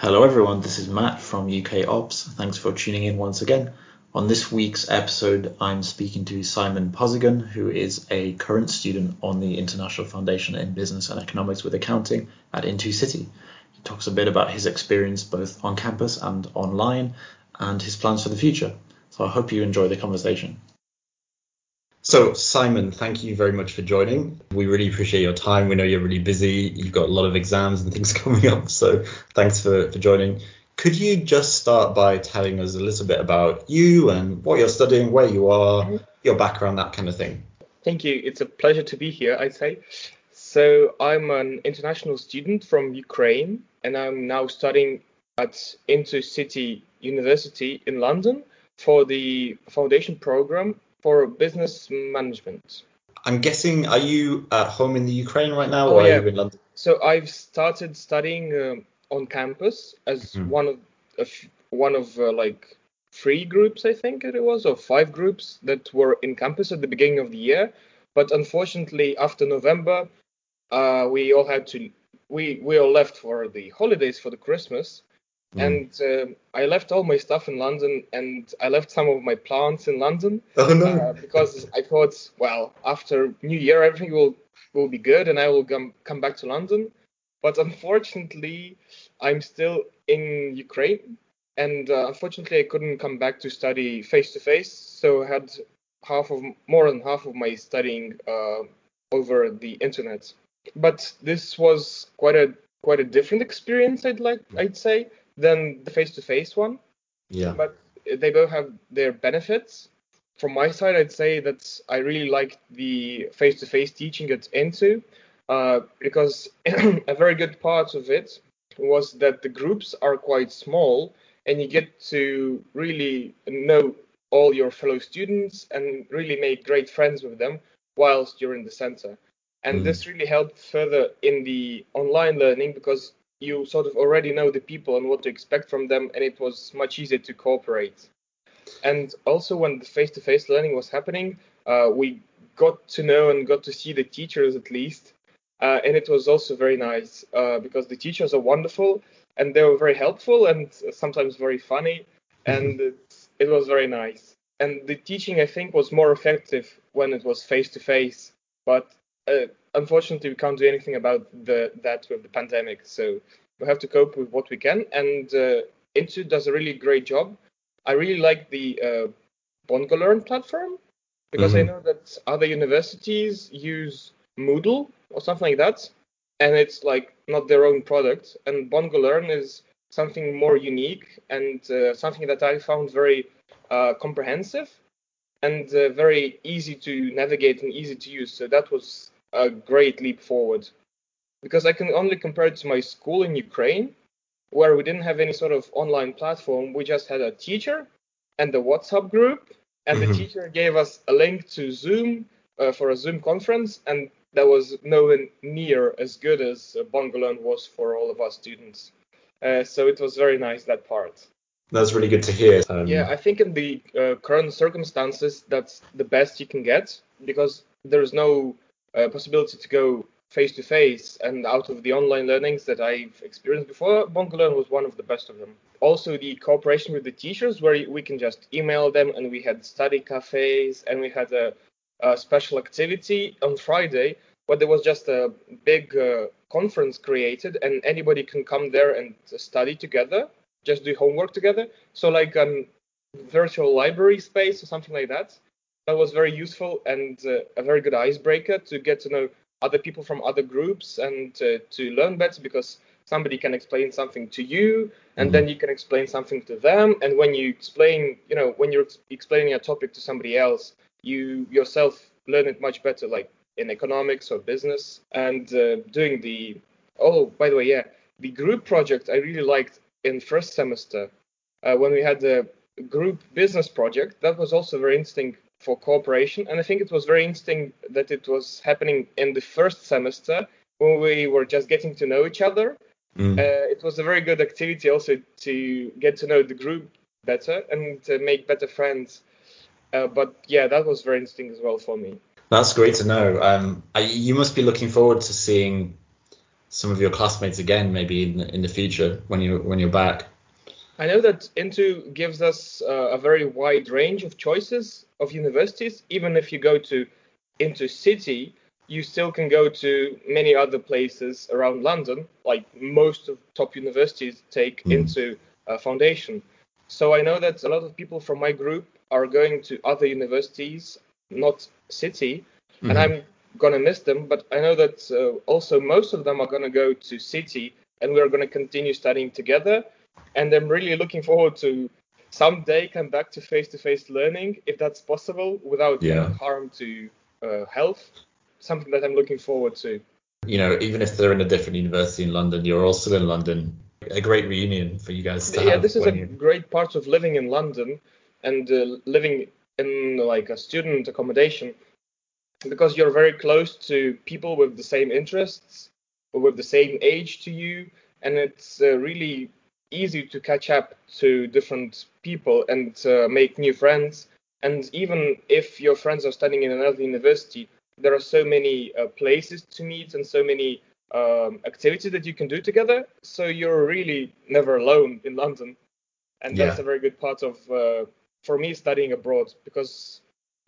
Hello, everyone. This is Matt from UK Ops. Thanks for tuning in once again. On this week's episode, I'm speaking to Simon Pozigun, who is a current student on the International Foundation in Business and Economics with Accounting at INTO City. He talks a bit about his experience both on campus and online and his plans for the future. So I hope you enjoy the conversation. So, Simon, thank you very much for joining. We really appreciate your time. We know you're really busy. You've got a lot of exams and things coming up. So, thanks for, for joining. Could you just start by telling us a little bit about you and what you're studying, where you are, your background, that kind of thing? Thank you. It's a pleasure to be here, I'd say. So, I'm an international student from Ukraine, and I'm now studying at INTO City University in London for the foundation program for business management. I'm guessing, are you at home in the Ukraine right now, or oh, yeah. are you in London? So I've started studying um, on campus as mm. one of, of one of uh, like three groups, I think it was, or five groups that were in campus at the beginning of the year. But unfortunately, after November, uh, we all had to we we all left for the holidays for the Christmas, Mm. And uh, I left all my stuff in London, and I left some of my plants in London. Oh no! Uh, because I thought, well, after New Year, everything will will be good, and I will come come back to London. But unfortunately, I'm still in Ukraine, and uh, unfortunately, I couldn't come back to study face to face. So I had half of more than half of my studying uh, over the internet. But this was quite a quite a different experience, I'd like I'd say than the face-to-face one. Yeah. But they both have their benefits. From my side, I'd say that I really liked the face-to-face teaching at INTO uh, because a very good part of it was that the groups are quite small and you get to really know all your fellow students and really make great friends with them whilst you're in the center. And mm. this really helped further in the online learning because you sort of already know the people and what to expect from them, and it was much easier to cooperate. And also, when the face to face learning was happening, uh, we got to know and got to see the teachers at least. Uh, and it was also very nice uh, because the teachers are wonderful and they were very helpful and sometimes very funny. And it, it was very nice. And the teaching, I think, was more effective when it was face to face. But uh, unfortunately, we can't do anything about the that with the pandemic. So we have to cope with what we can. And uh, INTO does a really great job. I really like the uh, BongoLearn platform because mm-hmm. I know that other universities use Moodle or something like that, and it's like not their own product. And BongoLearn is something more unique and uh, something that I found very uh, comprehensive and uh, very easy to navigate and easy to use. So that was a great leap forward because I can only compare it to my school in Ukraine, where we didn't have any sort of online platform. We just had a teacher and the WhatsApp group, and mm-hmm. the teacher gave us a link to Zoom uh, for a Zoom conference, and that was nowhere near as good as uh, BongoLearn was for all of our students. Uh, so it was very nice that part. That's really good to hear. Um, yeah, I think in the uh, current circumstances, that's the best you can get because there's no uh, possibility to go face to face and out of the online learnings that I've experienced before, BongoLearn was one of the best of them. Also, the cooperation with the teachers, where we can just email them, and we had study cafes, and we had a, a special activity on Friday where there was just a big uh, conference created, and anybody can come there and study together, just do homework together. So, like um, virtual library space or something like that that was very useful and uh, a very good icebreaker to get to know other people from other groups and uh, to learn better because somebody can explain something to you and mm-hmm. then you can explain something to them and when you explain you know when you're explaining a topic to somebody else you yourself learn it much better like in economics or business and uh, doing the oh by the way yeah the group project i really liked in first semester uh, when we had the group business project that was also very interesting for cooperation. And I think it was very interesting that it was happening in the first semester when we were just getting to know each other. Mm. Uh, it was a very good activity also to get to know the group better and to make better friends. Uh, but yeah, that was very interesting as well for me. That's great to know. Um, I, you must be looking forward to seeing some of your classmates again, maybe in the, in the future when you when you're back? I know that INTO gives us uh, a very wide range of choices of universities. Even if you go to INTO City, you still can go to many other places around London. Like most of top universities take mm. INTO uh, foundation. So I know that a lot of people from my group are going to other universities, not City, mm-hmm. and I'm gonna miss them. But I know that uh, also most of them are gonna go to City, and we're gonna continue studying together. And I'm really looking forward to someday come back to face-to-face learning, if that's possible, without yeah. harm to uh, health. Something that I'm looking forward to. You know, even if they're in a different university in London, you're also in London. A great reunion for you guys to yeah, have. this is a you... great part of living in London and uh, living in like a student accommodation because you're very close to people with the same interests or with the same age to you and it's uh, really easy to catch up to different people and uh, make new friends and even if your friends are studying in another university there are so many uh, places to meet and so many um, activities that you can do together so you're really never alone in london and yeah. that's a very good part of uh, for me studying abroad because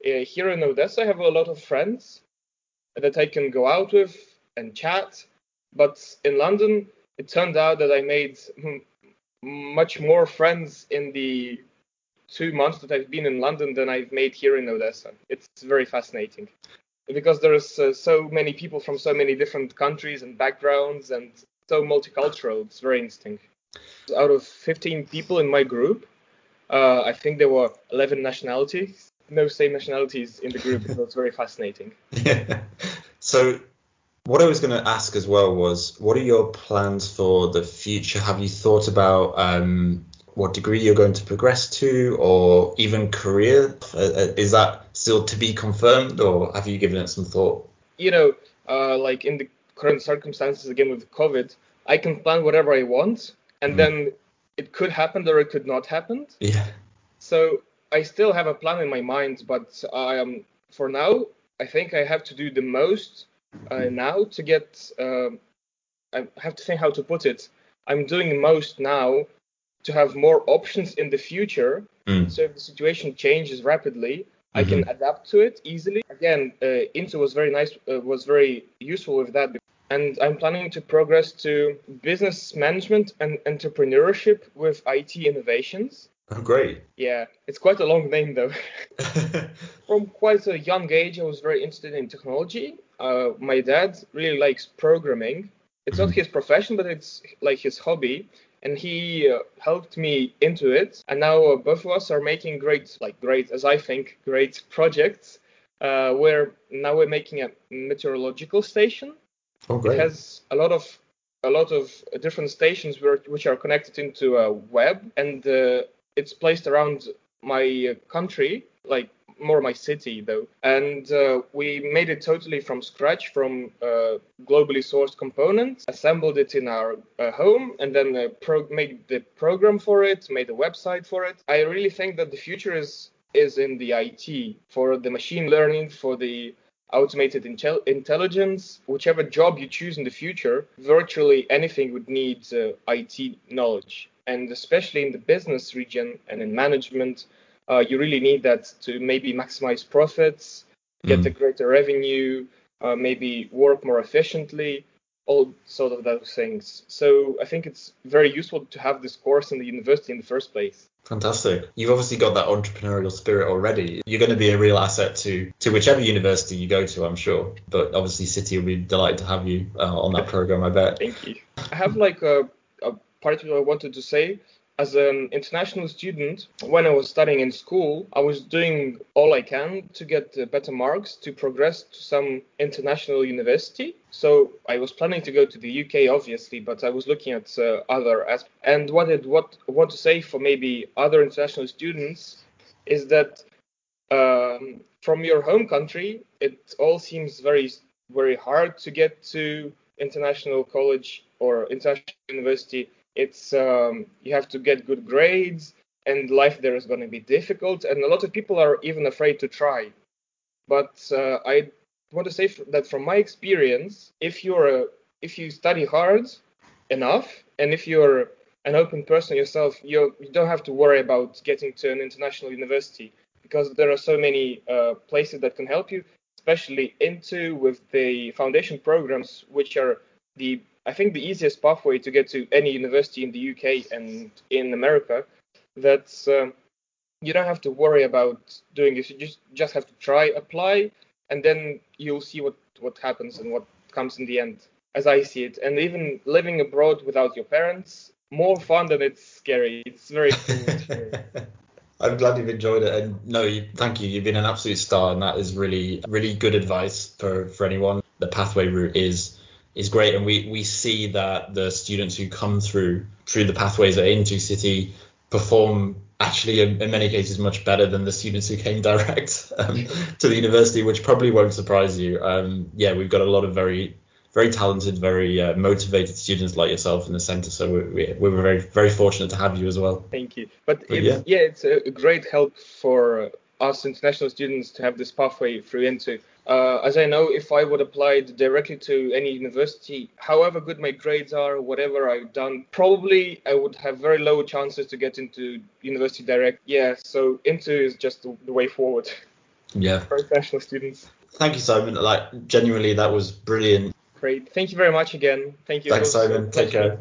uh, here in Odessa I have a lot of friends that I can go out with and chat. But in London, it turned out that I made much more friends in the two months that I've been in London than I've made here in Odessa. It's very fascinating because there's uh, so many people from so many different countries and backgrounds and so multicultural. It's very interesting. Out of 15 people in my group, uh, I think there were 11 nationalities. No same nationalities in the group. it was very fascinating. Yeah. So, what I was going to ask as well was, what are your plans for the future? Have you thought about um, what degree you're going to progress to, or even career? Uh, uh, is that still to be confirmed, or have you given it some thought? You know, uh, like in the current circumstances, again with COVID, I can plan whatever I want, and mm. then it could happen or it could not happen. Yeah. So I still have a plan in my mind, but um, for now, I think I have to do the most uh, now to get. Uh, I have to think how to put it. I'm doing most now to have more options in the future. Mm. So if the situation changes rapidly, mm-hmm. I can mm-hmm. adapt to it easily. Again, uh, INTO was very nice, uh, was very useful with that and I'm planning to progress to business management and entrepreneurship with IT innovations. Oh, great. Yeah, it's quite a long name though. From quite a young age, I was very interested in technology. Uh, my dad really likes programming. It's mm-hmm. not his profession, but it's like his hobby. And he uh, helped me into it. And now uh, both of us are making great, like great, as I think, great projects. Uh, where now we're making a meteorological station Oh. It has a lot of a lot of different stations where, which are connected into a web, and uh, it's placed around my country, like more my city though. And uh, we made it totally from scratch, from uh, globally sourced components, assembled it in our uh, home, and then uh, pro- made the program for it, made a website for it. I really think that the future is is in the IT for the machine learning, for the automated intel- intelligence, whichever job you choose in the future, virtually anything would need uh, IT knowledge. And especially in the business region and in management, uh, you really need that to maybe maximize profits, get mm. a greater revenue, uh, maybe work more efficiently, all sort of those things. So I think it's very useful to have this course in the university in the first place. Fantastic. You've obviously got that entrepreneurial spirit already. You're going to be a real asset to to whichever university you go to, I'm sure. But obviously, City will be delighted to have you uh, on that program. I bet. Thank you. I have like a, a part I wanted to say as an international student, when I was studying in school, I was doing all I can to get better marks to progress to some international university. So I was planning to go to the UK, obviously, but I was looking at uh, other aspects. And what I what want to say for maybe other international students is that um, from your home country, it all seems very very hard to get to international college or international university it's um, you have to get good grades and life there is going to be difficult and a lot of people are even afraid to try. But uh, i want to say that from my experience if you're a if you study hard enough, and if you're an open person yourself, you you don't have to worry about getting to an international university because there are so many uh, places that can help you, especially INTO with the foundation programs, which are the I think the easiest pathway to get to any university in the UK and in America. That's um, you don't have to worry about doing this. You just just have to try, apply, and then you'll see what what happens and what comes in the end, as I see it. And even living abroad without your parents, more fun than it's scary. It's very cool. I'm glad you've enjoyed it, and no, you, thank you. You've been an absolute star, and that is really, really good advice for for anyone. The pathway route is is great, and we we see that the students who come through through the pathways at INTO City perform actually in, in, many cases much better than the students who came direct um, to the university, which probably won't surprise you. Um, yeah, we've got a lot of very very talented, very uh, motivated students like yourself in the centre. So we're, we're very very fortunate to have you as well. Thank you. But, but it's, yeah. yeah, it's a great help for us international students to have this pathway through INTO. Uh, as I know, if I would apply directly to any university, however good my grades are, whatever I've done, probably I would have very low chances to get into university direct. Yeah, so INTO is just the, the way forward. Yeah. For international students. Thank you, Simon. Like genuinely, that was brilliant. Great. Thank you very much again. Thank you. Thanks, Simon. Take care.